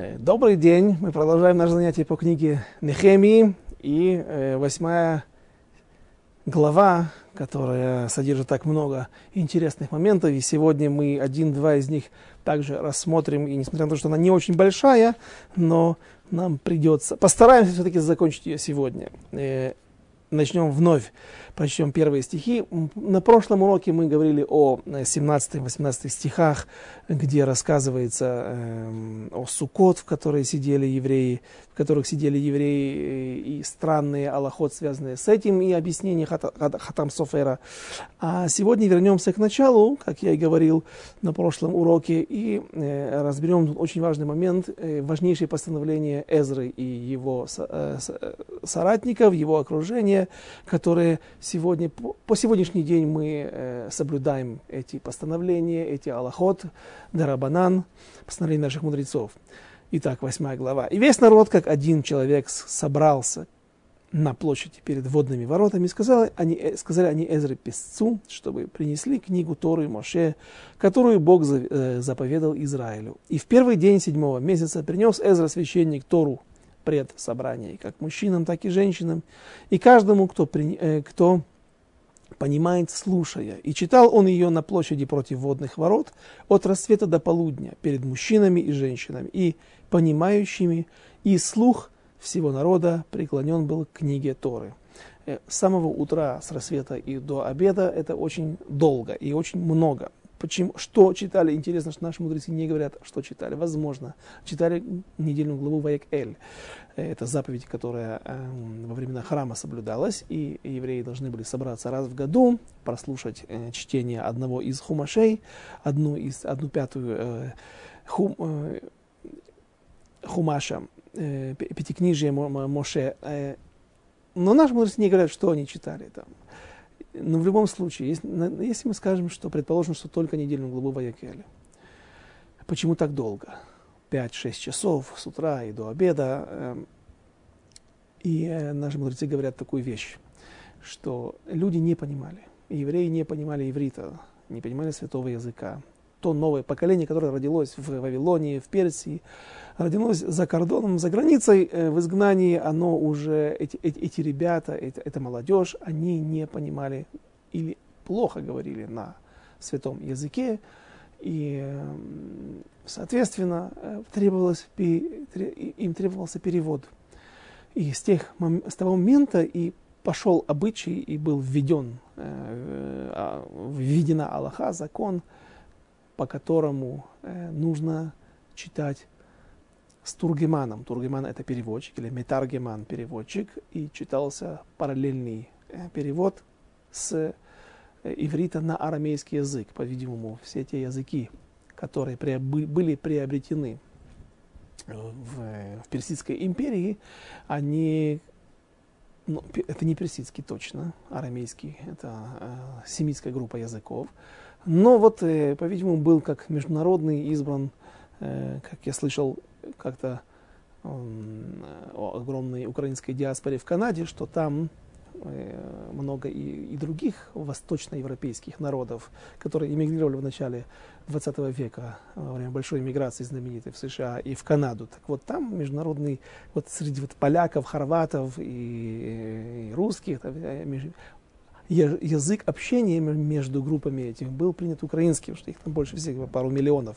Э, добрый день. Мы продолжаем наше занятие по книге Нехемии. И э, восьмая глава, которая содержит так много интересных моментов. И сегодня мы один-два из них также рассмотрим. И несмотря на то, что она не очень большая, но нам придется... Постараемся все-таки закончить ее сегодня. Начнем вновь прочтем первые стихи. На прошлом уроке мы говорили о 17-18 э, стихах, где рассказывается э, о Суккот, в которой сидели евреи, в которых сидели евреи э, и странные аллахот, связанные с этим, и объяснение Хатам Софера. А сегодня вернемся к началу, как я и говорил на прошлом уроке, и э, разберем очень важный момент, важнейшее постановление Эзры и его соратников, его окружения, которые сегодня, по сегодняшний день мы э, соблюдаем эти постановления, эти аллахот, дарабанан, постановления наших мудрецов. Итак, восьмая глава. «И весь народ, как один человек, собрался на площади перед водными воротами, сказали они, э, сказали они Эзре песцу, чтобы принесли книгу Тору и Моше, которую Бог э, заповедал Израилю. И в первый день седьмого месяца принес Эзра священник Тору пред собранием, как мужчинам, так и женщинам, и каждому, кто, э, кто понимает, слушая. И читал он ее на площади против водных ворот от рассвета до полудня перед мужчинами и женщинами, и понимающими, и слух всего народа преклонен был к книге Торы. Э, с самого утра, с рассвета и до обеда это очень долго и очень много. Почему, что читали? Интересно, что наши мудрецы не говорят, что читали. Возможно, читали недельную главу Ваек Эль. Это заповедь, которая э, во времена храма соблюдалась, и евреи должны были собраться раз в году, прослушать э, чтение одного из хумашей, одну, из, одну пятую э, хум, э, хумаша, пятикнижие Моше. Но наши мудрецы не говорят, что они читали там. Но в любом случае, если, если мы скажем, что предположим, что только недельную главу Ваякеля, почему так долго? 5-6 часов с утра и до обеда. Эм, и э, наши мудрецы говорят такую вещь, что люди не понимали, евреи не понимали иврита, не понимали святого языка. То новое поколение, которое родилось в Вавилонии, в Персии, родилось за кордоном, за границей, э, в изгнании, оно уже, эти, эти, эти ребята, эти, эта молодежь, они не понимали или плохо говорили на святом языке, и, эм, соответственно, э, требовалось, им требовался перевод. И с, тех, с того момента и пошел обычай, и был введен, э, а, введена Аллаха, закон, по которому нужно читать с Тургеманом. Тургеман это переводчик, или Метаргеман переводчик, и читался параллельный э, перевод с э, иврита на арамейский язык. По-видимому, все те языки, которые были приобретены э, в, в Персидской империи, они ну, это не персидский точно, арамейский, это э, семитская группа языков. Но вот, э, по-видимому, был как международный избран, э, как я слышал, как-то о огромной украинской диаспоре в Канаде, что там э, много и, и других восточноевропейских народов, которые эмигрировали в начале 20 века, во время большой миграции знаменитой в США и в Канаду. Так вот там международный, вот среди вот поляков, хорватов и, и русских, язык общения между группами этих был принят украинский, потому что их там больше всех, пару миллионов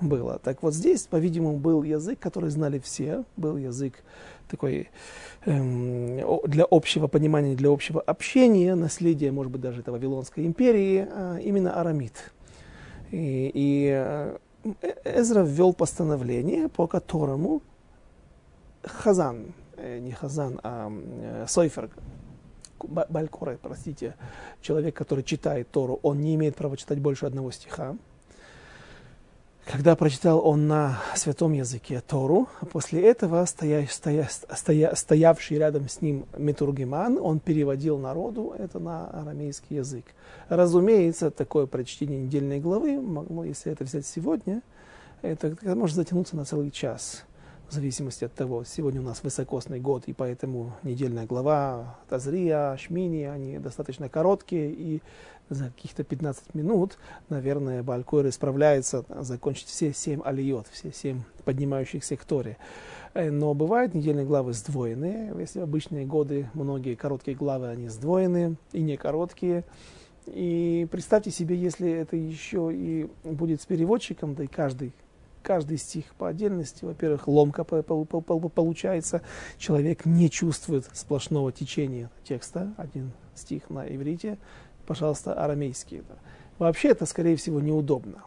было. Так вот здесь, по-видимому, был язык, который знали все, был язык такой эм, для общего понимания, для общего общения, наследие, может быть, даже это Вавилонской империи, а именно арамит. И, и э, Эзра ввел постановление, по которому Хазан, э, не Хазан, а э, Сойфер, Балькоре, простите, человек, который читает Тору, он не имеет права читать больше одного стиха. Когда прочитал он на святом языке Тору, после этого стоя, стоя, стоя, стоявший рядом с ним Метургиман, он переводил народу это на арамейский язык. Разумеется, такое прочтение недельной главы, если это взять сегодня, это может затянуться на целый час в зависимости от того, сегодня у нас высокосный год, и поэтому недельная глава Тазрия, Шмини, они достаточно короткие, и за каких-то 15 минут, наверное, Балькойр справляется закончить все семь алиот, все семь поднимающихся к Торе. Э, но бывают недельные главы сдвоенные, если в обычные годы многие короткие главы, они сдвоенные и не короткие. И представьте себе, если это еще и будет с переводчиком, да и каждый каждый стих по отдельности, во-первых, ломка получается, человек не чувствует сплошного течения текста, один стих на иврите, пожалуйста, арамейский. Вообще это, скорее всего, неудобно.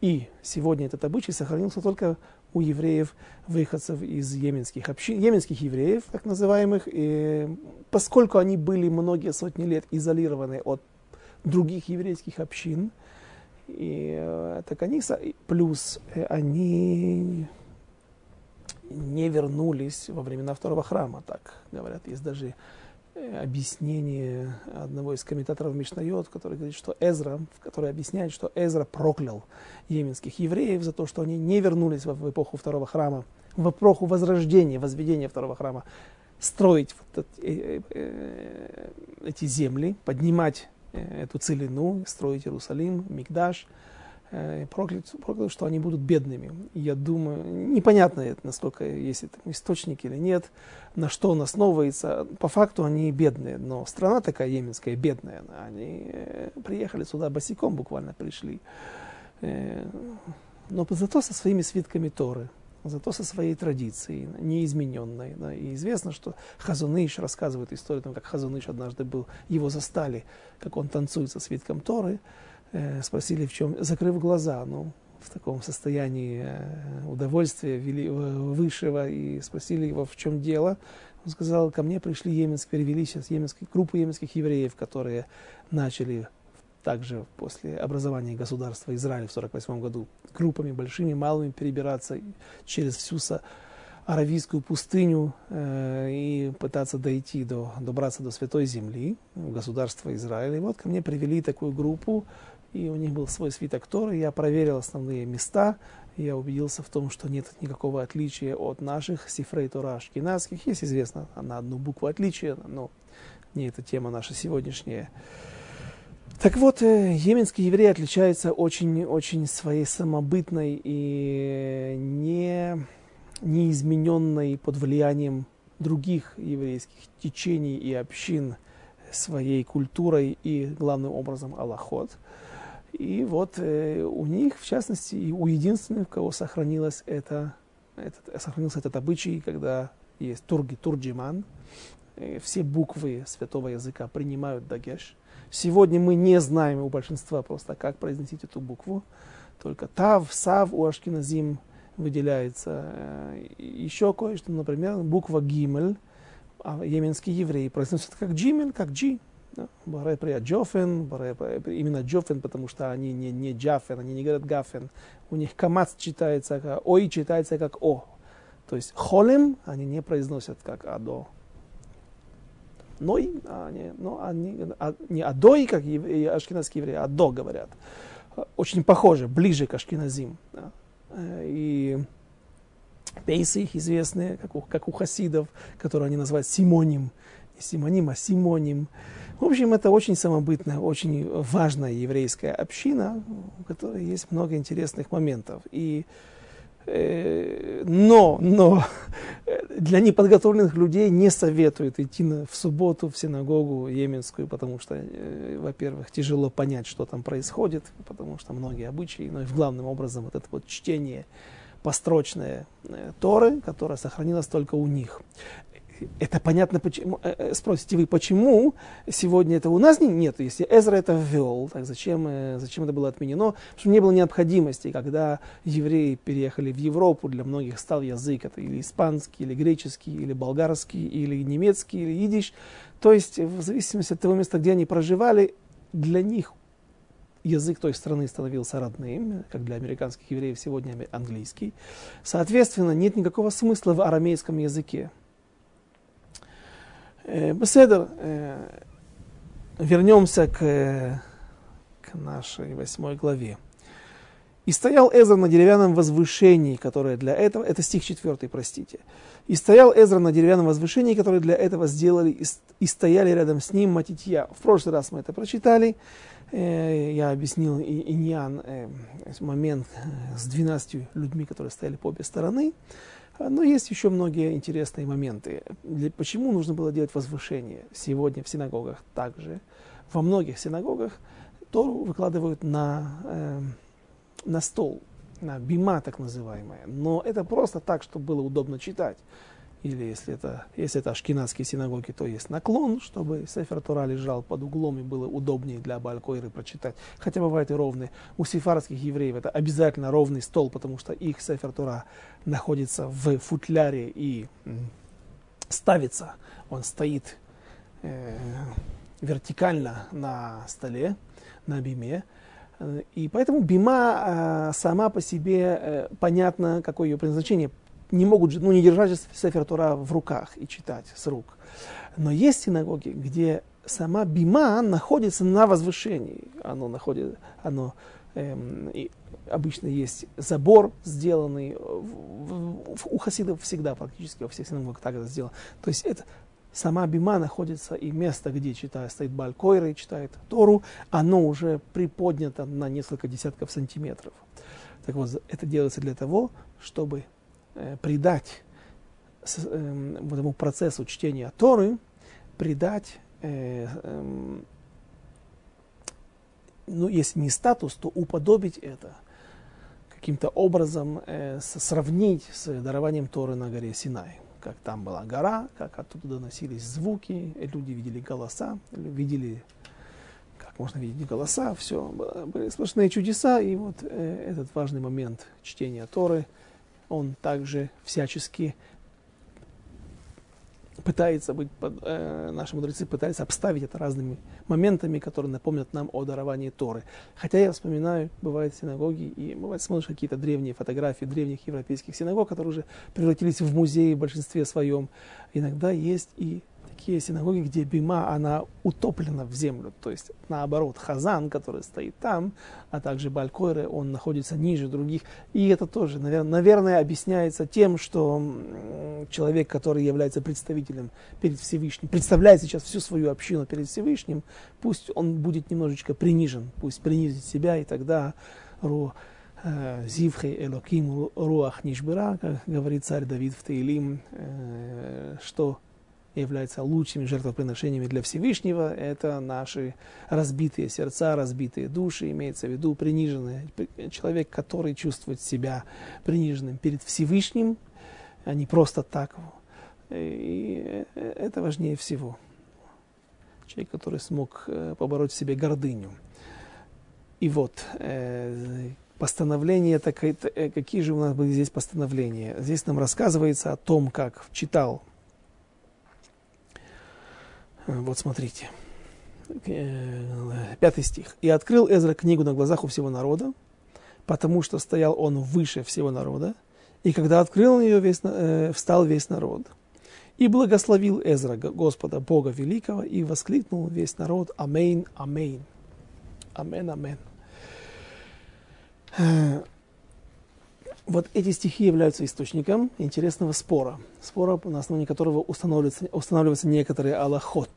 И сегодня этот обычай сохранился только у евреев, выходцев из йеменских общин, йеменских евреев, так называемых, и поскольку они были многие сотни лет изолированы от других еврейских общин, и э, это каниса, плюс э, они не вернулись во времена второго храма, так говорят. Есть даже э, объяснение одного из комментаторов Мишнайот, который говорит, что Эзра, который объясняет, что Эзра проклял йеменских евреев за то, что они не вернулись в эпоху второго храма, в эпоху возрождения, возведения второго храма, строить вот эти земли, поднимать эту целину, строить Иерусалим, Мигдаш, э, проклял, проклял, что они будут бедными. я думаю, непонятно, это, насколько есть это источник или нет, на что он основывается. По факту они бедные, но страна такая йеменская бедная. Они э, приехали сюда босиком буквально пришли. Но зато со своими свитками Торы зато со своей традицией, неизмененной. Да. И известно, что Хазуныш рассказывает историю, там, как Хазуныш однажды был, его застали, как он танцует со свитком Торы, э, спросили, в чем, закрыв глаза, ну, в таком состоянии э, удовольствия вели, высшего, и спросили его, в чем дело. Он сказал, ко мне пришли йеменские, перевели сейчас йеменские, группы йеменских евреев, которые начали также после образования государства Израиль в 1948 году группами большими, малыми перебираться через всю Аравийскую пустыню э, и пытаться дойти до, добраться до Святой Земли, государства Израиля. И вот ко мне привели такую группу, и у них был свой свиток Торы. Я проверил основные места, и я убедился в том, что нет никакого отличия от наших сифрей Тора ашкенадских. Есть известно на одну букву отличия, но не эта тема наша сегодняшняя. Так вот, э, йеменский еврей отличается очень-очень своей самобытной и не, неизмененной под влиянием других еврейских течений и общин своей культурой и, главным образом, Аллахот. И вот э, у них, в частности, и у единственных, у кого сохранилось это, этот, сохранился этот обычай, когда есть турги, турджиман, э, все буквы святого языка принимают дагеш – Сегодня мы не знаем у большинства просто, как произносить эту букву. Только тав, сав у ашкеназим выделяется. Э, еще кое-что, например, буква гимель, а йеменские евреи произносят как джимель, как джи. Баре при Джофен, именно Джофен, потому что они не, не Джафен, они не говорят Гафен. У них камац читается как Ой читается как О. То есть холем они не произносят как Адо ной, а не, ну, они, а, не адой, как и ашкеназские евреи, адо говорят. Очень похоже, ближе к ашкеназим. Да. Э, и пейсы их известные, как у, как у хасидов, которые они называют симоним. Не симоним, а симоним. В общем, это очень самобытная, очень важная еврейская община, у которой есть много интересных моментов. И но, но для неподготовленных людей не советуют идти на, в субботу в синагогу йеменскую, потому что, э, во-первых, тяжело понять, что там происходит, потому что многие обычаи, но и главным образом вот это вот чтение построчное э, Торы, которое сохранилось только у них это понятно, почему, э, э, спросите вы, почему сегодня это у нас нет, если Эзра это ввел, так зачем, э, зачем это было отменено? Потому что не было необходимости, когда евреи переехали в Европу, для многих стал язык, это или испанский, или греческий, или болгарский, или немецкий, или идиш. То есть в зависимости от того места, где они проживали, для них язык той страны становился родным, как для американских евреев сегодня английский. Соответственно, нет никакого смысла в арамейском языке. Э, Беседер, э, вернемся к, к нашей восьмой главе. И стоял Эзра на деревянном возвышении, которое для этого, это стих 4, простите. И стоял Эзра на деревянном возвышении, которое для этого сделали, и, и стояли рядом с ним Матитья. В прошлый раз мы это прочитали. Э, я объяснил Иньян, э, момент с 12 людьми, которые стояли по обе стороны. Но есть еще многие интересные моменты. Почему нужно было делать возвышение сегодня в синагогах также? Во многих синагогах Тору выкладывают на, э, на стол, на бима так называемая. Но это просто так, чтобы было удобно читать. Или если это, если это ашкенадские синагоги, то есть наклон, чтобы Сефер Тора лежал под углом и было удобнее для Балькойры прочитать. Хотя бывает и ровный. У сефарских евреев это обязательно ровный стол, потому что их Сефер Тора находится в футляре и ставится. Он стоит э, вертикально на столе, на биме. И поэтому бима э, сама по себе э, понятно, какое ее предназначение. Не могут ну, не держать Сефер Тора в руках и читать с рук. Но есть синагоги, где сама бима находится на возвышении. Оно находится, оно эм, и обычно есть забор сделанный. В, в, у хасидов всегда практически во всех синагогах так это сделано. То есть это сама бима находится и место, где читает, стоит Балькойра и читает Тору, оно уже приподнято на несколько десятков сантиметров. Так вот, это делается для того, чтобы э, придать э, вот этому процессу чтения Торы, придать, э, э, ну, если не статус, то уподобить это каким-то образом, э, сравнить с дарованием Торы на горе Синай. Как там была гора, как оттуда доносились звуки, люди видели голоса, видели, как можно видеть голоса, все, были сплошные чудеса, и вот э, этот важный момент чтения Торы, он также всячески пытается быть, э, наши мудрецы пытаются обставить это разными моментами, которые напомнят нам о даровании Торы. Хотя я вспоминаю, бывают синагоги, и бывает смотришь какие-то древние фотографии древних европейских синагог, которые уже превратились в музеи в большинстве своем. Иногда есть и такие синагоги, где бима, она утоплена в землю. То есть, наоборот, хазан, который стоит там, а также балькойры, он находится ниже других. И это тоже, наверное, объясняется тем, что человек, который является представителем перед Всевышним, представляет сейчас всю свою общину перед Всевышним, пусть он будет немножечко принижен, пусть принизит себя, и тогда ру, э, Зивхей Элоким Руах Нишбира, как говорит царь Давид в Таилим, э, что являются лучшими жертвоприношениями для Всевышнего, это наши разбитые сердца, разбитые души, имеется в виду приниженный человек, который чувствует себя приниженным перед Всевышним, а не просто так. И это важнее всего. Человек, который смог э, побороть в себе гордыню. И вот, э, постановления, так, э, какие же у нас были здесь постановления? Здесь нам рассказывается о том, как читал вот смотрите. Э, пятый стих. «И открыл Эзра книгу на глазах у всего народа, потому что стоял он выше всего народа, и когда открыл ее, весь, э, встал весь народ. И благословил Эзра Господа Бога Великого, и воскликнул весь народ אמן, אמן. Амен, Амен. Вот эти стихи являются источником интересного спора. Спора, на основании которого устанавливаются, устанавливаются некоторые הלכות.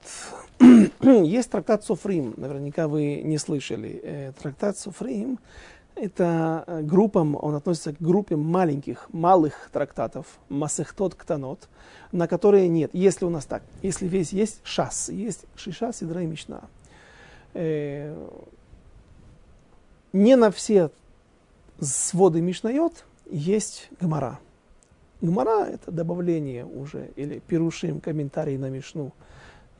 Есть трактат Софрим, наверняка вы не слышали. Э, трактат Софрим – это э, группа, он относится к группе маленьких, малых трактатов, масехтот ктанот, на которые нет. Если у нас так, если весь есть шас, есть шиша, сидра и мишна. Э, не на все своды мишнает – есть гмара. Гмара – это добавление уже, или пирушим, комментарий на Мишну,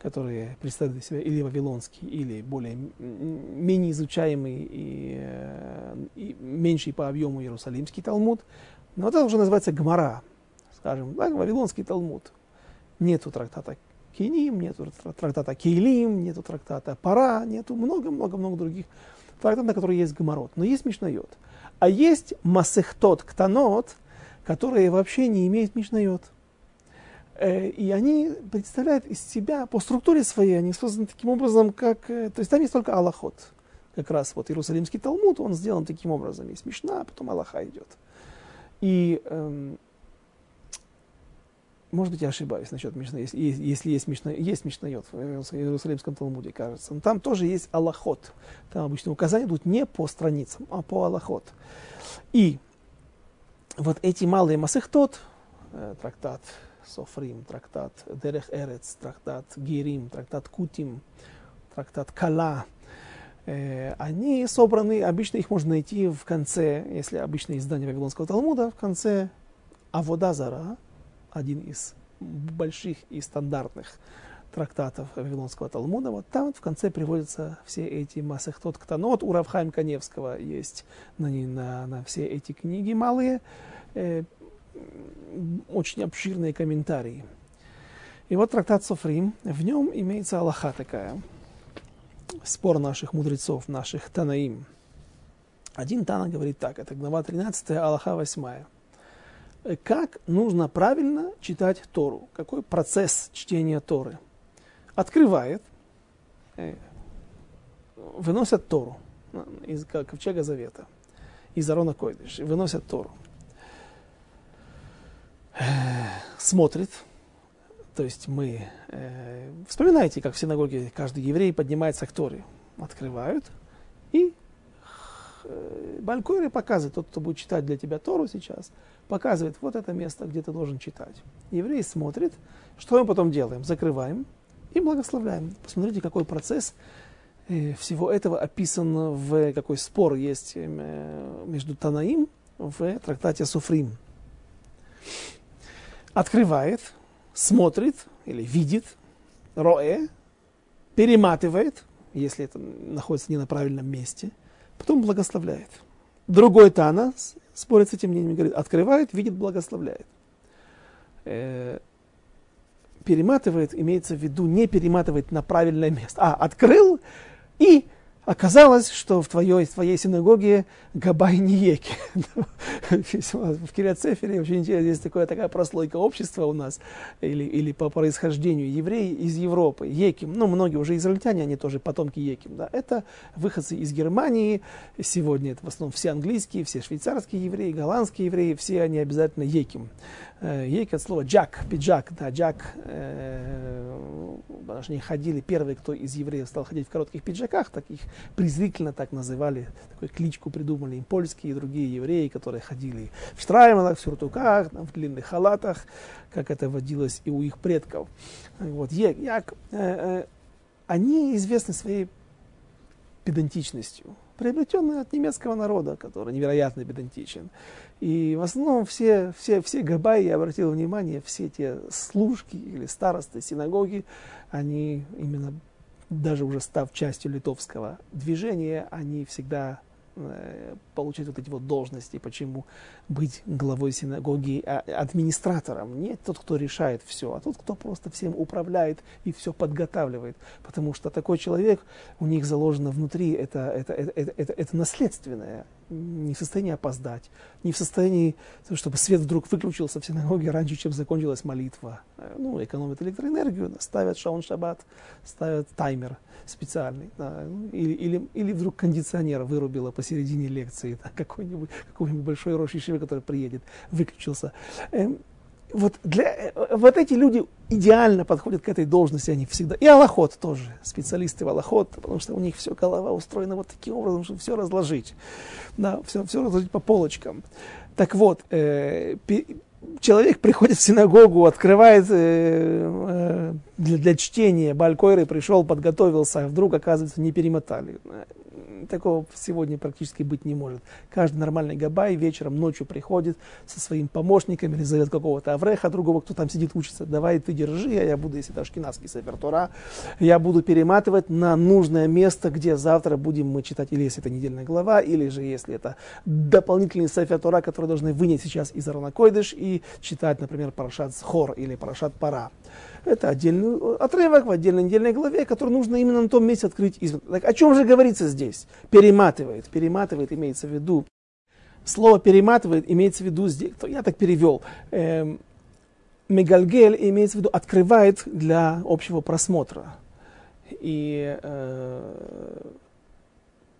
которые представляют себя или вавилонский, или более менее изучаемый и, э, и меньший по объему Иерусалимский Талмуд. Но это уже называется гмара, скажем, да, вавилонский Талмуд. Нету трактата Киним, нету трактата Кейлим, нету трактата Пара, нету много-много-много других трактатов, на которые есть гмарот. Но есть Мишнайот. А есть масехтот, ктанот, которые вообще не имеют мишнайот. Э, и они представляют из себя, по структуре своей, они созданы таким образом, как... Э, то есть там есть только аллахот. как раз вот Иерусалимский Талмуд, он сделан таким образом. Есть Мишна, а потом Аллаха идет. И, эм, может быть, я ошибаюсь насчет Мишна, если, если есть Мишна, есть Мишнайот в Иерусалимском Талмуде, кажется. Но там тоже есть Аллахот. Там обычно указания идут не по страницам, а по Аллахот. И вот эти малые масыхтот, э, трактат Софрим, трактат Дерех Эрец, трактат Гирим, трактат Кутим, трактат Кала, э, они собраны, обычно их можно найти в конце, если обычное издание Вавилонского Талмуда, в конце Аводазара, один из больших и стандартных трактатов Вавилонского Талмуда, вот там в конце приводятся все эти Масехтот Ктанот, у Равхайм Каневского есть на, на, на все эти книги малые, э, очень обширные комментарии. И вот трактат Софрим, в нем имеется Аллаха такая, спор наших мудрецов, наших Танаим. Один Тана говорит так, это глава 13, Аллаха 8. Как нужно правильно читать Тору? Какой процесс чтения Торы? Открывает, э, выносят Тору из Ковчега Завета, из Арона Койдыш, выносят Тору смотрит, то есть мы, э, вспоминайте, как в синагоге каждый еврей поднимается к Торе, открывают, и э, Балькойры показывает, тот, кто будет читать для тебя Тору сейчас, показывает вот это место, где ты должен читать. Еврей смотрит, что мы потом делаем? Закрываем и благословляем. Посмотрите, какой процесс э, всего этого описан в какой спор есть э, между Танаим в трактате Суфрим открывает, смотрит или видит, роэ, перематывает, если это находится не на правильном месте, потом благословляет. Другой Тана спорит с этим мнением, говорит, открывает, видит, благословляет. Э, перематывает, имеется в виду, не перематывает на правильное место, а открыл и Оказалось, что в твоей, в твоей синагоге Габай не Еки. в Кириацефере очень интересно, есть такое, такая прослойка общества у нас, или, или по происхождению евреи из Европы, Еким, ну, многие уже израильтяне, они тоже потомки Еким, да, это выходцы из Германии, сегодня это в основном все английские, все швейцарские евреи, голландские евреи, все они обязательно Еким. Э, Ейк от слова джак, пиджак, да, джак, э, они ходили, первые, кто из евреев стал ходить в коротких пиджаках, таких презрительно так называли, такую кличку придумали им польские и другие евреи, которые ходили в штрайманах, в сюртуках, в длинных халатах, как это водилось и у их предков. Вот, як, э, э, они известны своей педантичностью, приобретенной от немецкого народа, который невероятно педантичен. И в основном все, все, все габаи, я обратил внимание, все те служки или старосты синагоги, они именно даже уже став частью литовского движения, они всегда получать вот эти вот должности, почему быть главой синагоги, а, администратором. Не тот, кто решает все, а тот, кто просто всем управляет и все подготавливает. Потому что такой человек, у них заложено внутри, это, это, это, это, это, это наследственное не в состоянии опоздать, не в состоянии, чтобы свет вдруг выключился в синагоге раньше, чем закончилась молитва. Э, ну, экономят электроэнергию, ставят шаун шаббат, ставят таймер специальный. Да, ну, или, или, или вдруг кондиционер вырубило посередине лекции, да, какой-нибудь, какой-нибудь большой Рош который приедет, выключился. Эм, вот, для, э, вот эти люди идеально подходят к этой должности, они всегда. И Аллахот тоже, специалисты в Аллахот, потому что у них все голова устроена вот таким образом, чтобы все разложить. Да, все, все разложить по полочкам. Так вот, э, человек приходит в синагогу, открывает э, э, для, для чтения, Балькойры пришел, подготовился, а вдруг, оказывается, не перемотали такого сегодня практически быть не может. Каждый нормальный габай вечером, ночью приходит со своим помощником или зовет какого-то авреха, другого, кто там сидит, учится. Давай ты держи, а я буду, если это ашкенадский сефертура, я буду перематывать на нужное место, где завтра будем мы читать, или если это недельная глава, или же если это дополнительный сефертура, который должны вынять сейчас из Арона Койдыш и читать, например, Парашат Хор или Парашат Пара. Это отдельный отрывок в отдельной недельной главе, который нужно именно на том месте открыть. Так, о чем же говорится здесь? Перематывает. Перематывает имеется в виду. Слово перематывает имеется в виду здесь. Я так перевел. Эм, мегальгель имеется в виду открывает для общего просмотра. И э,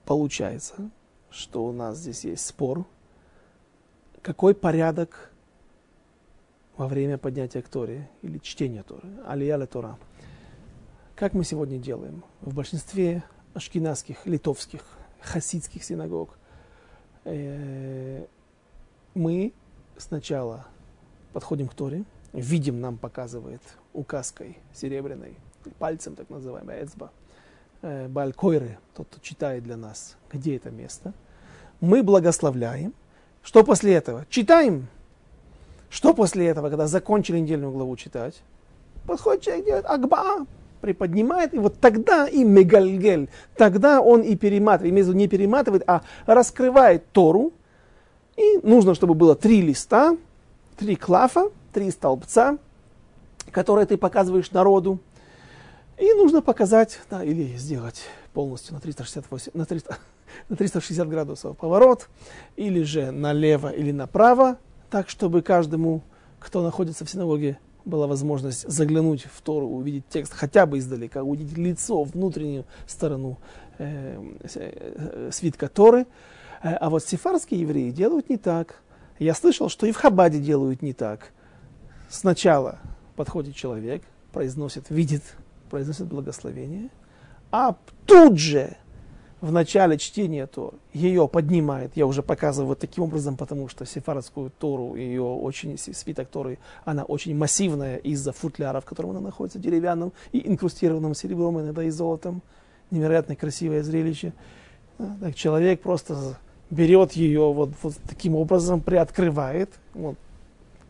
получается, что у нас здесь есть спор, какой порядок во время поднятия к Торе или чтения Торы, алия Тора. Как мы сегодня делаем? В большинстве ашкенадских, литовских, хасидских синагог э, мы сначала подходим к Торе, видим, нам показывает указкой серебряной, пальцем так называемой, эцба, э, Балькойры, тот, кто читает для нас, где это место. Мы благословляем. Что после этого? Читаем. Что после этого, когда закончили недельную главу читать? Подходит человек, делает акба, приподнимает, и вот тогда и мегальгель, тогда он и перематывает, имеется не перематывает, а раскрывает Тору, и нужно, чтобы было три листа, три клафа, три столбца, которые ты показываешь народу, и нужно показать, да, или сделать полностью на 368, на, 300, на 360 градусов поворот, или же налево или направо, так, чтобы каждому, кто находится в синагоге, была возможность заглянуть в Тору, увидеть текст хотя бы издалека, увидеть лицо, внутреннюю сторону э, э, свитка Торы. Э, а вот сефарские евреи делают не так. Я слышал, что и в Хабаде делают не так. Сначала подходит человек, произносит, видит, произносит благословение, а тут же в начале чтения Торы ее поднимает, я уже показываю таким образом, потому что сефардскую Тору, ее очень, свиток Торы, она очень массивная из-за футляра, в котором она находится, деревянным и инкрустированным серебром, иногда и золотом. Невероятно красивое зрелище. Так человек просто берет ее вот, вот таким образом, приоткрывает, вот,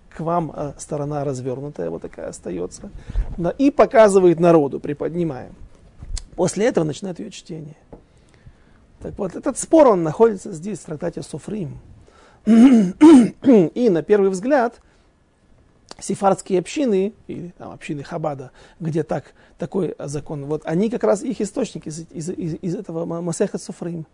к вам а сторона развернутая, вот такая остается, да, и показывает народу, приподнимаем. После этого начинает ее чтение. Так вот, этот спор, он находится здесь, в трактате Софрим. И на первый взгляд, сефардские общины, или там, общины Хабада, где так, такой закон, вот они как раз их источник из, из, из, из этого Масеха Софрим.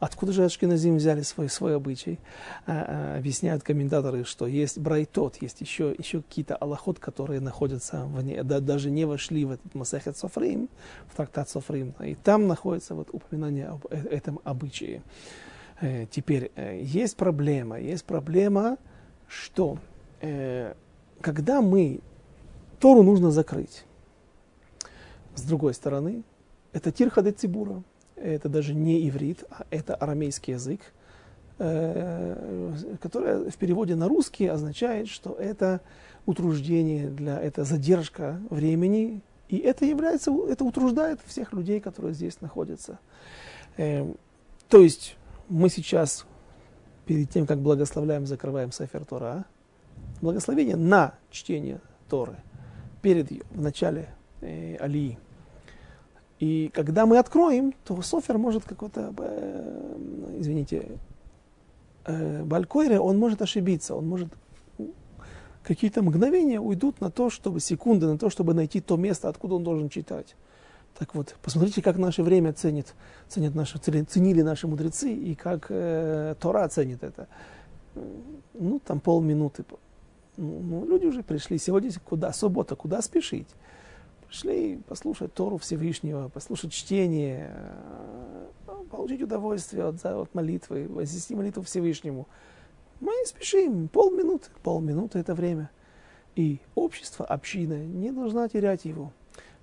Откуда же Ашкеназим взяли свой, свой обычай? А, а, объясняют комментаторы, что есть брайтот, есть еще, еще какие-то аллахот, которые находятся вне, да, даже не вошли в этот Масехет Софрим, в трактат Софрим. И там находится вот упоминание об э, этом обычае. Э, теперь, э, есть проблема, есть проблема, что э, когда мы Тору нужно закрыть, с другой стороны, это Тирха де Цибура, это даже не иврит, а это арамейский язык, э, который в переводе на русский означает, что это утруждение для, это задержка времени, и это является, это утруждает всех людей, которые здесь находятся. Эм, то есть мы сейчас, перед тем, как благословляем, закрываем Сефер Тора, благословение на чтение Торы перед в начале э, Алии, и когда мы откроем, то софер может какой-то, э, извините, э, Балькойре, он может ошибиться, он может какие-то мгновения уйдут на то, чтобы секунды, на то, чтобы найти то место, откуда он должен читать. Так вот, посмотрите, как наше время ценит, ценят наши, ценили наши мудрецы и как э, Тора ценит это. Ну, там полминуты. Ну, ну, люди уже пришли. Сегодня куда? Суббота, куда спешить? Пришли послушать Тору Всевышнего, послушать чтение, э, получить удовольствие от, от молитвы, вознести молитву Всевышнему. Мы не спешим, полминуты, полминуты это время. И общество, община не должна терять его.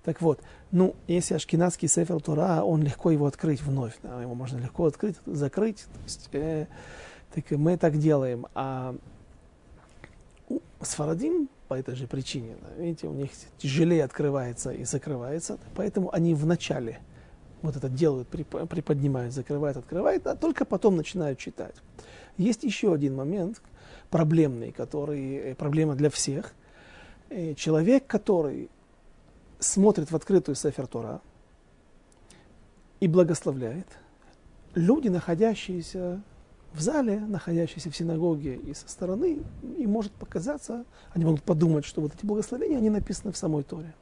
Так вот, ну, если ашкенадский сефер Тора, он легко его открыть вновь, да, его можно легко открыть, закрыть, то есть, э, так мы так делаем. А Сфарадим по этой же причине. Видите, у них тяжелее открывается и закрывается, поэтому они вначале вот это делают, приподнимают, закрывают, открывают, а только потом начинают читать. Есть еще один момент проблемный, который э, проблема для всех. Э, человек, который смотрит в открытую Сефер Тора и благословляет, люди, находящиеся в зале, находящиеся в синагоге и со стороны, им может показаться, они могут подумать, что вот эти благословения, они написаны в самой Торе.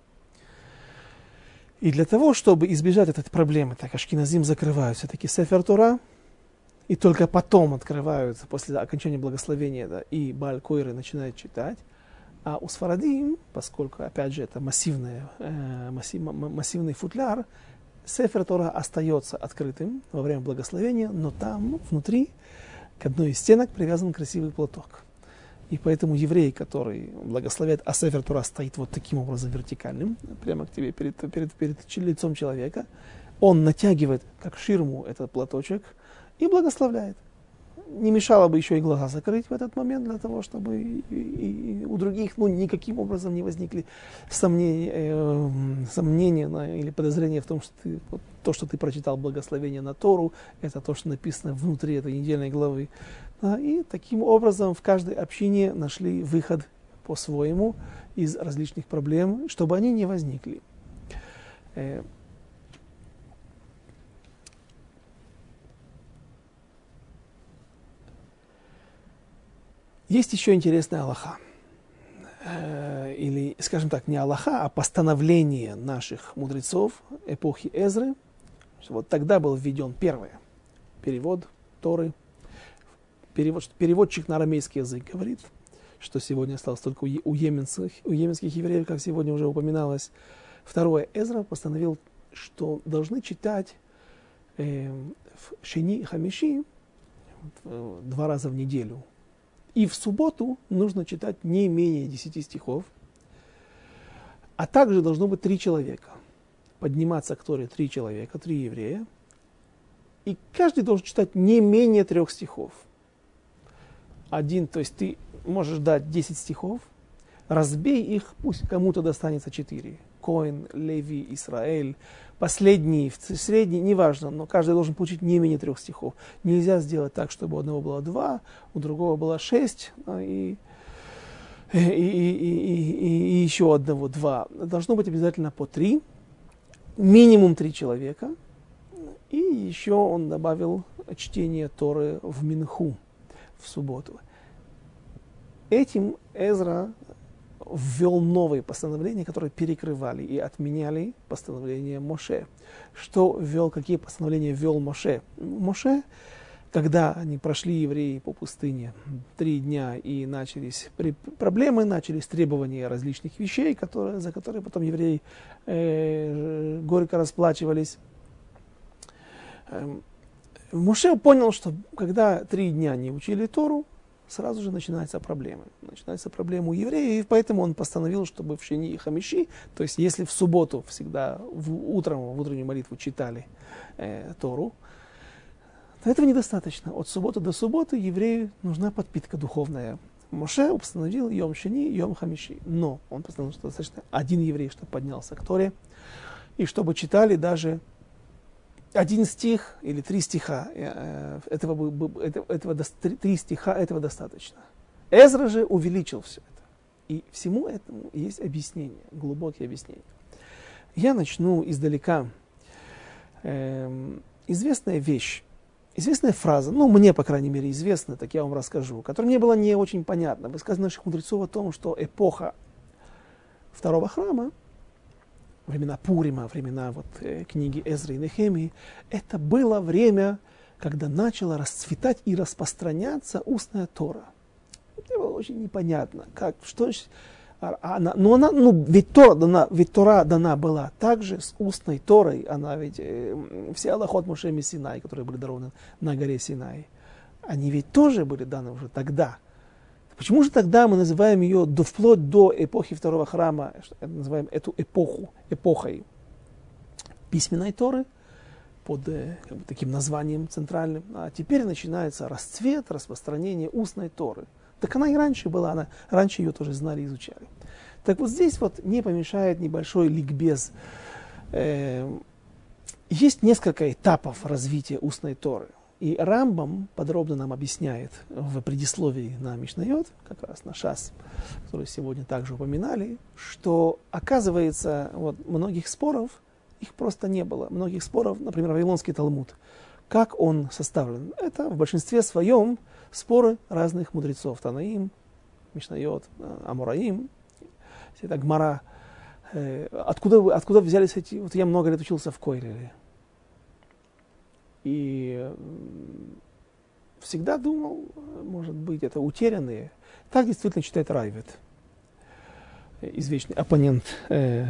И для того, чтобы избежать этой проблемы, так Ашкиназим закрывают все-таки Сефер Тора, и только потом открываются, после окончания благословения, да, и Баль Койры начинают читать, а у Сфарадим, поскольку, опять же, это массивный, э, массив, массивный футляр, Сефер Тора остается открытым во время благословения, но там внутри к одной из стенок привязан красивый платок. И поэтому еврей, который благословляет, а Сефер Тора стоит вот таким образом вертикальным, прямо к тебе перед, перед, перед лицом человека, он натягивает как ширму этот платочек и благословляет не мешало бы еще и глаза закрыть в этот момент для того, чтобы и, и, и у других ну, никаким образом не возникли сомнения, э, сомнения на, или подозрения в том, что ты, вот, то, что ты прочитал благословение на Тору, это то, что написано внутри этой недельной главы. Да, и таким образом в каждой общине нашли выход по-своему из различных проблем, чтобы они не возникли. Э, Есть еще интересная Аллаха. Э, или, скажем так, не Аллаха, а постановление наших мудрецов эпохи Эзры. Вот тогда был введен первый перевод Торы. Перевод, переводчик на арамейский язык говорит, что сегодня осталось только у йеменских, у йеменских евреев, как сегодня уже упоминалось. Второе, Эзра постановил, что должны читать э, в Шини и Хамиши два раза в неделю и в субботу нужно читать не менее 10 стихов, а также должно быть три человека. Подниматься к Торе три человека, три еврея. И каждый должен читать не менее трех стихов. Один, то есть ты можешь дать 10 стихов, разбей их, пусть кому-то достанется 4. Коин, Леви, Израиль, последний, средний, неважно, но каждый должен получить не менее трех стихов. Нельзя сделать так, чтобы у одного было два, у другого было шесть, и, и, и, и, и еще одного два. Должно быть обязательно по три, минимум три человека. И еще он добавил чтение Торы в Минху в субботу. Этим Эзра ввел новые постановления, которые перекрывали и отменяли постановления Моше. Что ввел, какие постановления ввел Моше? Моше, когда они прошли евреи по пустыне три дня и начались проблемы, начались требования различных вещей, которые, за которые потом евреи э, горько расплачивались. Э, Моше понял, что когда три дня не учили Тору, сразу же начинаются проблемы. Начинается проблема у евреев, и поэтому он постановил, чтобы в Шени и Хамиши, то есть если в субботу всегда в, утром, в утреннюю молитву читали э, Тору, то этого недостаточно. От субботы до субботы еврею нужна подпитка духовная. Моше установил Йом Шени, Йом Хамиши. Но он постановил, что достаточно один еврей, чтобы поднялся к Торе, и чтобы читали даже один стих или три стиха, э, этого, этого, этого, три стиха этого достаточно. Эзра же увеличил все это. И всему этому есть объяснение, глубокие объяснения. Я начну издалека. Эм, известная вещь, известная фраза, ну, мне, по крайней мере, известна, так я вам расскажу, которая мне была не очень понятна. Высказано наших мудрецов о том, что эпоха второго храма – времена Пурима, времена вот, э, книги Эзры и Нехемии, это было время, когда начала расцветать и распространяться устная Тора. Это было очень непонятно, как, что а, она, но она, ну, ведь Тора дана, ведь Тора дана была также с устной Торой, она ведь, э, все Аллахот Мушеми Синай, которые были дарованы на горе Синай, они ведь тоже были даны уже тогда. Почему же тогда мы называем ее до, вплоть до эпохи второго храма, называем эту эпоху эпохой письменной Торы под э, как бы, таким названием центральным, а теперь начинается расцвет, распространение устной Торы. Так она и раньше была, она, раньше ее тоже знали и изучали. Так вот здесь вот не помешает небольшой ликбез. Э, есть несколько этапов развития устной Торы. И Рамбам подробно нам объясняет в предисловии на Мишнайот, как раз на Шас, который сегодня также упоминали, что оказывается вот, многих споров, их просто не было. Многих споров, например, Вавилонский Талмуд, как он составлен. Это в большинстве своем споры разных мудрецов. Танаим, Мишнайот, Амураим, это Гмара. Э, откуда, откуда взялись эти... Вот я много лет учился в Койлере и всегда думал, может быть, это утерянные. Так действительно считает Райвет, извечный оппонент э,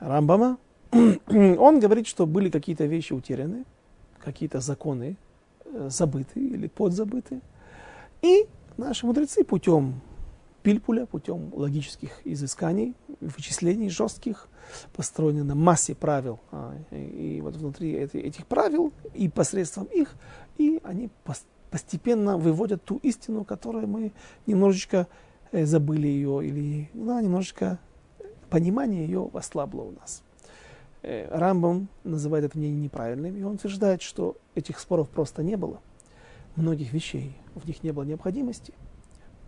Рамбама, он говорит, что были какие-то вещи утеряны, какие-то законы э, забыты или подзабыты. И наши мудрецы путем пильпуля, путем логических изысканий, вычислений жестких, построены на массе правил. А, и, вот внутри этих правил и посредством их, и они постепенно выводят ту истину, которую мы немножечко э, забыли ее, или да, немножечко понимание ее ослабло у нас. Э, Рамбам называет это мнение неправильным, и он утверждает, что этих споров просто не было. Многих вещей в них не было необходимости.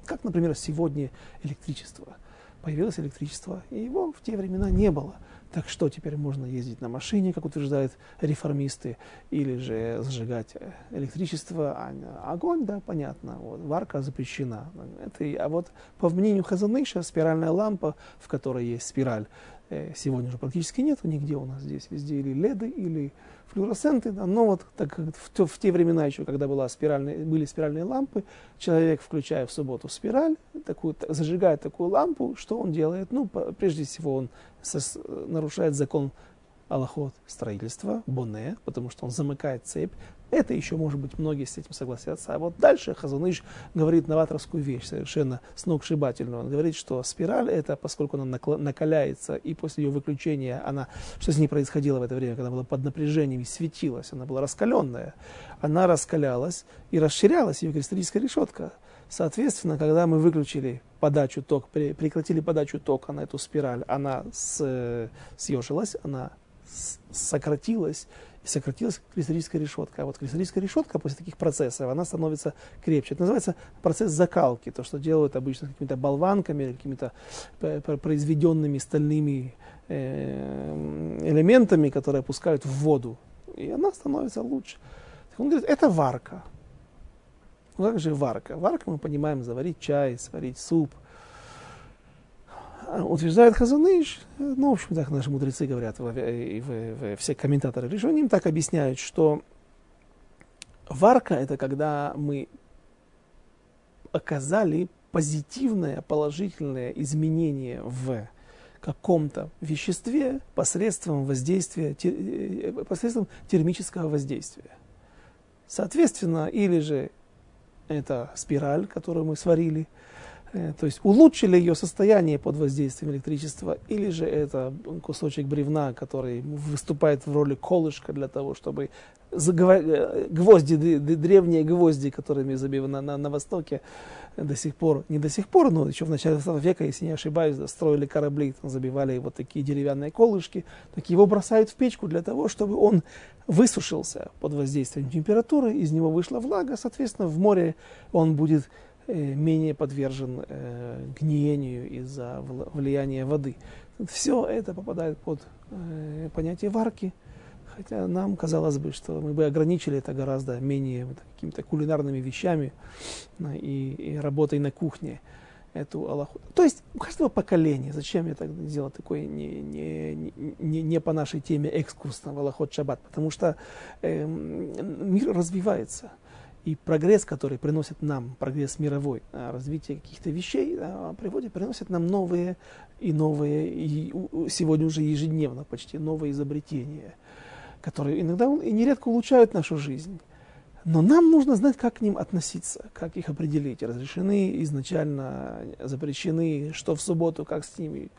Как, например, сегодня электричество. Появилось электричество, и его в те времена не было. Так что теперь можно ездить на машине, как утверждают реформисты, или же зажигать э, электричество, а огонь, да, понятно, вот, варка запрещена. Это, а вот по мнению Хазаныша, спиральная лампа, в которой есть спираль, сегодня уже практически нет нигде у нас здесь, везде или леды, или флуоресценты, да, но вот так в, те, в те времена еще, когда была спиральная, были спиральные лампы, человек, включая в субботу спираль, такую, зажигает такую лампу, что он делает? Ну, прежде всего он сос, нарушает закон Аллахот строительства, боне, потому что он замыкает цепь, это еще, может быть, многие с этим согласятся. А вот дальше Хазуныш говорит новаторскую вещь, совершенно сногсшибательную. Он говорит, что спираль, это поскольку она накаляется, и после ее выключения она, что с ней происходило в это время, когда она была под напряжением и светилась, она была раскаленная, она раскалялась и расширялась, ее кристаллическая решетка. Соответственно, когда мы выключили подачу тока, прекратили подачу тока на эту спираль, она с, съежилась, она сократилась, и сократилась кристаллическая решетка. А вот кристаллическая решетка после таких процессов, она становится крепче. Это называется процесс закалки, то, что делают обычно какими-то болванками, какими-то э, произведенными стальными э, элементами, которые опускают в воду. И она становится лучше. Он говорит, это варка. Ну как же варка? Варка мы понимаем заварить чай, сварить суп – утверждает Хазаныш, ну, в общем, так наши мудрецы говорят, и, все комментаторы решения так объясняют, что варка – это когда мы оказали позитивное, положительное изменение в каком-то веществе посредством воздействия, э, посредством термического воздействия. Соответственно, или же это спираль, которую мы сварили – то есть улучшили ее состояние под воздействием электричества, или же это кусочек бревна, который выступает в роли колышка для того, чтобы э, гвозди, древние гвозди, которыми забиваны на, на Востоке до сих пор, не до сих пор, но еще в начале 20 века, если не ошибаюсь, строили корабли, забивали вот такие деревянные колышки, так его бросают в печку для того, чтобы он высушился под воздействием температуры, из него вышла влага, соответственно, в море он будет Э, менее подвержен э, гниению из-за влияния воды. Все это попадает под э, понятие варки, хотя нам казалось бы, что мы бы ограничили это гораздо менее какими-то кулинарными вещами и, работой на кухне эту Аллаху. То есть у каждого поколения, зачем я так сделал такой не, не, не, не по нашей теме экскурс на Аллахот Шаббат, потому что э, мир развивается и прогресс, который приносит нам, прогресс мировой, а, развитие каких-то вещей, а, приводит, приносит нам новые и новые, и сегодня уже ежедневно почти новые изобретения, которые иногда и нередко улучшают нашу жизнь. Но нам нужно знать, как к ним относиться, как их определить, разрешены изначально, запрещены, что в субботу, как с ними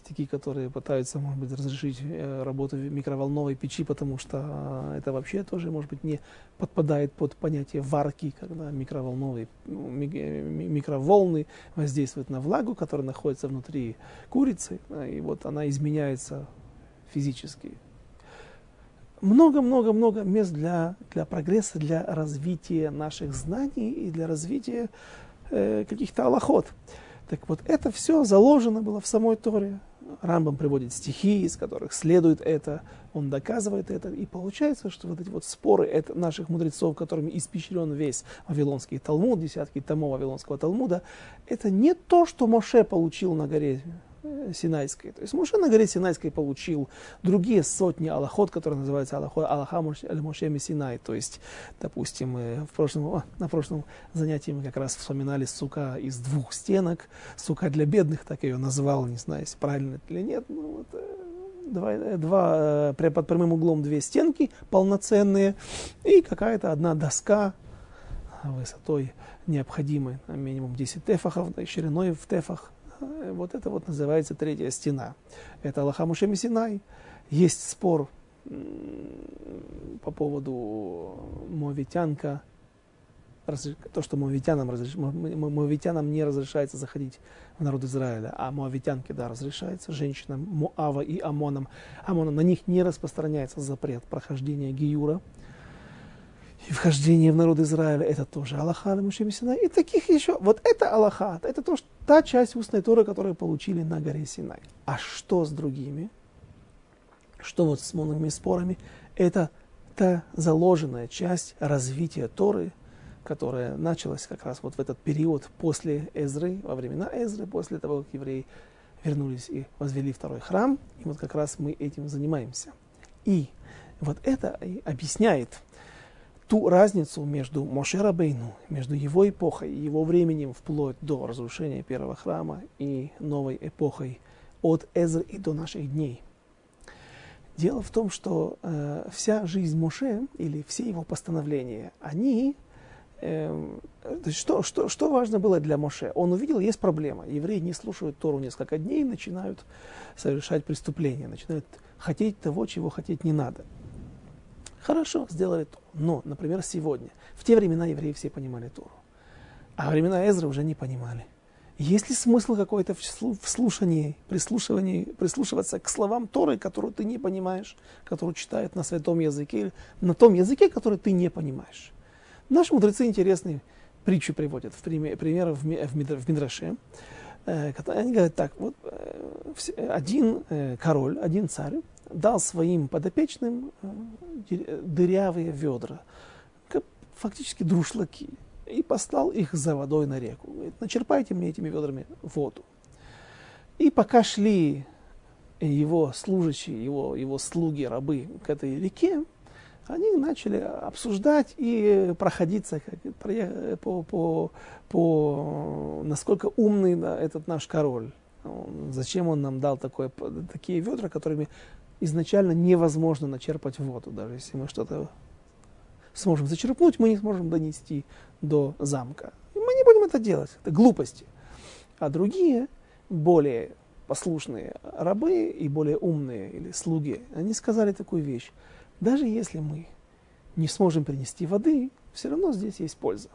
такие, которые пытаются, может быть, разрешить э, работу микроволновой печи, потому что э, это вообще тоже, может быть, не подпадает под понятие варки, когда микроволновые ну, микроволны воздействуют на влагу, которая находится внутри курицы, и вот она изменяется физически. Много-много-много мест для, для прогресса, для развития наших знаний и для развития э, каких-то аллахот. Так вот, это все заложено было в самой Торе. Рамбам приводит стихи, из которых следует это, он доказывает это, и получается, что вот эти вот споры это наших мудрецов, которыми испещрен весь Вавилонский Талмуд, десятки томов Вавилонского Талмуда, это не то, что Моше получил на горе Синайской. То есть Муше на горе Синайской получил другие сотни аллахот, которые называются аллахот, Аллаха Моше Синай. То есть, допустим, в прошлом, на прошлом занятии мы как раз вспоминали сука из двух стенок, сука для бедных, так ее назвал, не знаю, правильно это или нет. Ну, вот, э, два, э, два, э, под прямым углом две стенки полноценные и какая-то одна доска высотой необходимой, минимум 10 тефахов, шириной в тефах. Вот это вот называется третья стена. Это Аллаха Мушеми Синай. Есть спор по поводу Мовитянка, то, что моавитянам, разреш... моавитянам не разрешается заходить в народ Израиля, а моавитянке, да, разрешается, женщинам Моава и Амонам, Амонам, на них не распространяется запрет прохождения Гиюра, и вхождение в народ Израиля, это тоже Аллаха Синай. И таких еще, вот это Аллаха, это то, что, та часть устной Торы, которую получили на горе Синай. А что с другими? Что вот с многими спорами? Это та заложенная часть развития Торы – которая началась как раз вот в этот период после Эзры, во времена Эзры, после того, как евреи вернулись и возвели второй храм. И вот как раз мы этим занимаемся. И вот это объясняет ту разницу между Мошера Бейну, между его эпохой его временем вплоть до разрушения первого храма и новой эпохой от Эзры и до наших дней. Дело в том, что э, вся жизнь Моше или все его постановления, они Эм, что, что, что важно было для Моше? Он увидел, есть проблема. Евреи не слушают Тору несколько дней, начинают совершать преступления, начинают хотеть того, чего хотеть не надо. Хорошо, сделали Тору. Но, например, сегодня, в те времена евреи все понимали Тору. А времена Эзры уже не понимали. Есть ли смысл какой-то в слушании, прислушивании, прислушиваться к словам Торы, которую ты не понимаешь, которую читают на святом языке, на том языке, который ты не понимаешь? Наши мудрецы интересные притчи приводят, в пример, пример в, в Мидраше. Э, они говорят так, вот э, один э, король, один царь дал своим подопечным дырявые ведра, фактически друшлаки, и послал их за водой на реку. Говорит, начерпайте мне этими ведрами воду. И пока шли его служащие, его, его слуги, рабы к этой реке, они начали обсуждать и проходиться по, по, по насколько умный этот наш король. Зачем он нам дал такое, такие ведра, которыми изначально невозможно начерпать воду. Даже если мы что-то сможем зачерпнуть, мы не сможем донести до замка. И мы не будем это делать. Это глупости. А другие, более послушные рабы и более умные или слуги, они сказали такую вещь. Даже если мы не сможем принести воды, все равно здесь есть польза.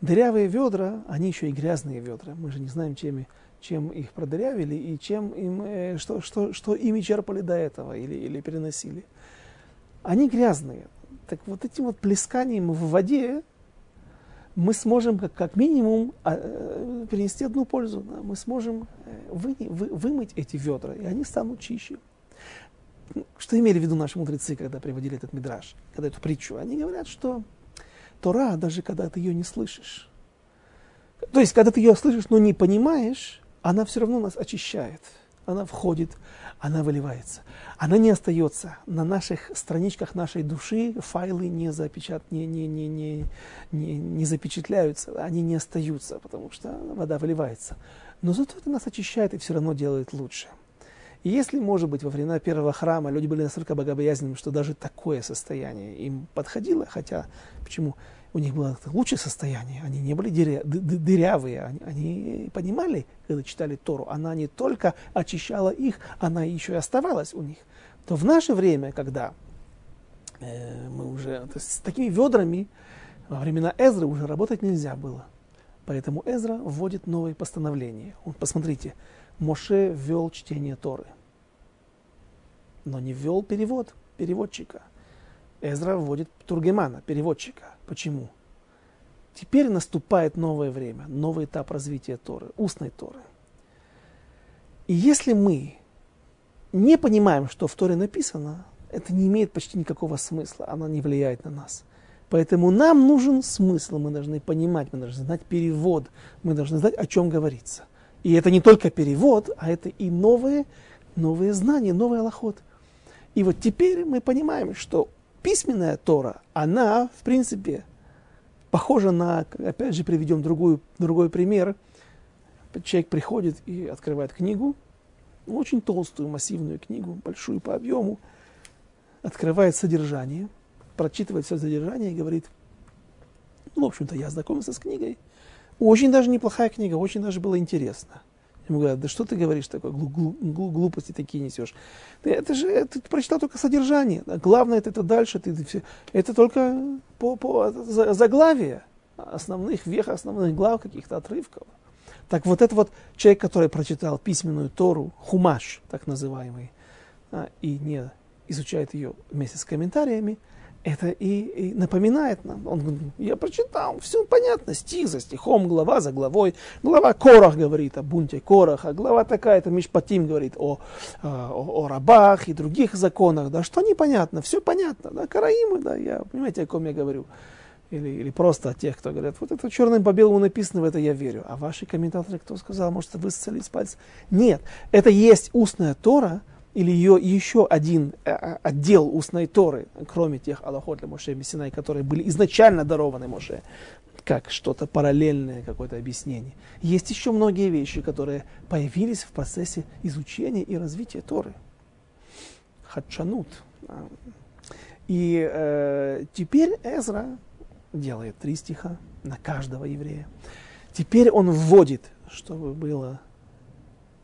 Дырявые ведра, они еще и грязные ведра. Мы же не знаем, чем, чем их продырявили и чем им, э, что, что, что ими черпали до этого или, или переносили. Они грязные. Так вот этим вот плесканием в воде мы сможем как, как минимум а, э, принести одну пользу. Мы сможем э, вы, вы, вымыть эти ведра, и они станут чище. Что имели в виду наши мудрецы, когда приводили этот мидраж, когда эту притчу? Они говорят, что Тора, даже когда ты ее не слышишь, то есть, когда ты ее слышишь, но не понимаешь, она все равно нас очищает. Она входит, она выливается. Она не остается на наших страничках нашей души, файлы не, запечат, не, не, не, не, не, не запечатляются, они не остаются, потому что вода выливается. Но зато это нас очищает и все равно делает лучше. И если, может быть, во времена первого храма люди были настолько богобоязненными, что даже такое состояние им подходило, хотя почему у них было лучшее состояние, они не были дыря, дырявые, они, они понимали, когда читали Тору, она не только очищала их, она еще и оставалась у них. То в наше время, когда э, мы уже есть, с такими ведрами во времена Эзры уже работать нельзя было. Поэтому Эзра вводит новые постановления. Вот посмотрите, Моше ввел чтение Торы но не ввел перевод переводчика. Эзра вводит Тургемана, переводчика. Почему? Теперь наступает новое время, новый этап развития Торы, устной Торы. И если мы не понимаем, что в Торе написано, это не имеет почти никакого смысла, оно не влияет на нас. Поэтому нам нужен смысл, мы должны понимать, мы должны знать перевод, мы должны знать, о чем говорится. И это не только перевод, а это и новые, новые знания, новый аллахот. И вот теперь мы понимаем, что письменная Тора, она, в принципе, похожа на, опять же, приведем другую, другой пример. Человек приходит и открывает книгу, очень толстую, массивную книгу, большую по объему, открывает содержание, прочитывает все содержание и говорит, ну, в общем-то, я знакомился с книгой. Очень даже неплохая книга, очень даже было интересно. Ему говорят, да что ты говоришь такое, глупости такие несешь. Ты, это же, ты прочитал только содержание. Главное, это, это дальше, ты все, это только по, по заглавие основных вех, основных глав, каких-то отрывков. Так вот это вот человек, который прочитал письменную Тору, хумаш, так называемый, а, и не изучает ее вместе с комментариями, это и, и напоминает нам. Он говорит, я прочитал, все понятно, стих за стихом, глава за главой. Глава Корах говорит о бунте Кораха, глава такая-то Мишпатим говорит о, о, о рабах и других законах. Да что непонятно, все понятно. Да, Караимы, да, я, понимаете, о ком я говорю. Или, или просто о тех, кто говорят, вот это черным по белому написано, в это я верю. А ваши комментаторы, кто сказал, может, вы сцали с пальца? Нет, это есть устная Тора, или ее еще один э, э, отдел устной Торы, кроме тех Аллахот для Моше и Мессинай, которые были изначально дарованы Моше, как что-то параллельное, какое-то объяснение. Есть еще многие вещи, которые появились в процессе изучения и развития Торы. Хадшанут. И э, теперь Эзра делает три стиха на каждого еврея. Теперь он вводит, чтобы было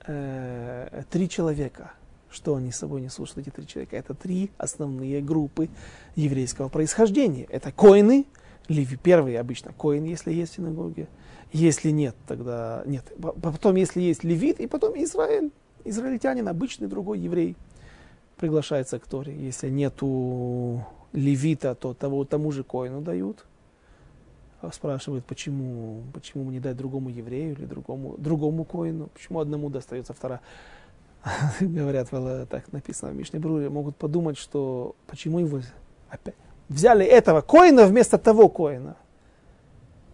э, три человека – что они с собой несут, что эти три человека? Это три основные группы еврейского происхождения. Это коины, леви, первый обычно коин, если есть в. Если нет, тогда нет. Потом, если есть левит, и потом Израиль, израильтянин, обычный другой еврей приглашается к Торе. Если нету левита, то того, тому же коину дают. А спрашивают, почему, почему не дать другому еврею или другому, другому коину, почему одному достается вторая. говорят, так написано в Мишне Бруре, могут подумать, что почему его опять взяли этого коина вместо того коина.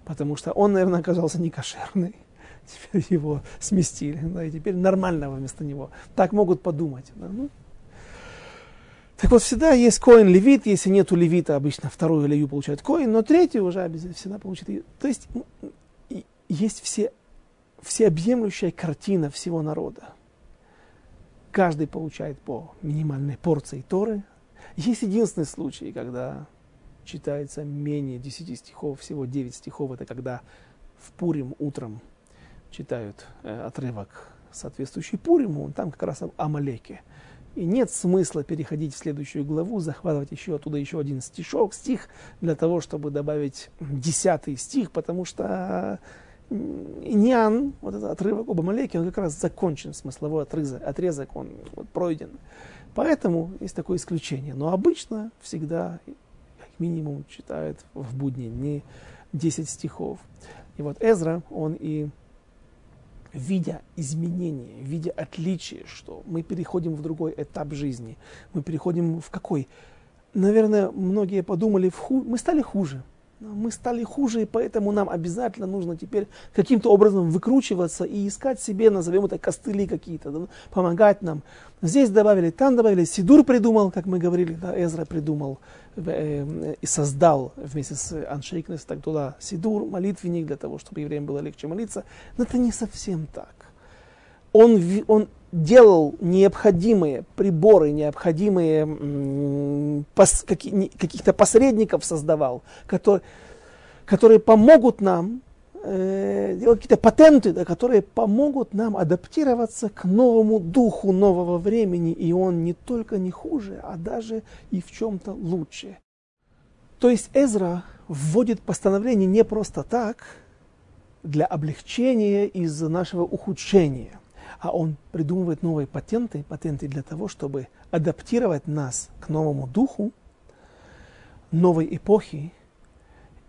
Потому что он, наверное, оказался некошерный. Теперь его сместили, да, и теперь нормального вместо него. Так могут подумать. Да, ну. Так вот, всегда есть коин левит, если нету левита, обычно вторую левию получает коин, но третий уже обязательно всегда получит. То есть есть все, всеобъемлющая картина всего народа каждый получает по минимальной порции Торы. Есть единственный случай, когда читается менее 10 стихов, всего 9 стихов, это когда в Пурим утром читают э, отрывок, соответствующий Пуриму, там как раз об Амалеке. И нет смысла переходить в следующую главу, захватывать еще оттуда еще один стишок, стих, для того, чтобы добавить десятый стих, потому что Иньян, вот этот отрывок об Амалеке, он как раз закончен, смысловой отрезок, отрезок он вот пройден. Поэтому есть такое исключение. Но обычно всегда, как минимум, читают в будни не 10 стихов. И вот Эзра, он и видя изменения, видя отличие, что мы переходим в другой этап жизни, мы переходим в какой? Наверное, многие подумали, в ху... мы стали хуже мы стали хуже, и поэтому нам обязательно нужно теперь каким-то образом выкручиваться и искать себе, назовем это, костыли какие-то, да, помогать нам. Здесь добавили, там добавили, Сидур придумал, как мы говорили, да, Эзра придумал э, и создал вместе с Аншейкнес так туда Сидур, молитвенник для того, чтобы евреям было легче молиться. Но это не совсем так. Он, он делал необходимые приборы, необходимые пос, какие, каких-то посредников создавал, которые, которые помогут нам э, делать какие-то патенты, да, которые помогут нам адаптироваться к новому духу нового времени, и он не только не хуже, а даже и в чем-то лучше. То есть Эзра вводит постановление не просто так, для облегчения из-за нашего ухудшения – а он придумывает новые патенты, патенты для того, чтобы адаптировать нас к новому духу, новой эпохи.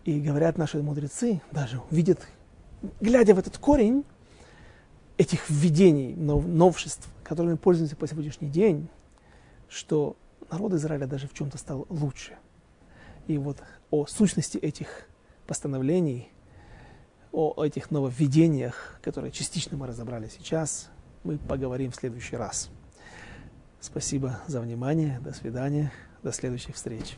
И говорят наши мудрецы, даже видят, глядя в этот корень этих введений, нов, новшеств, которыми пользуемся по сегодняшний день, что народ Израиля даже в чем-то стал лучше. И вот о сущности этих постановлений, о этих нововведениях, которые частично мы разобрали сейчас, мы поговорим в следующий раз. Спасибо за внимание. До свидания. До следующих встреч.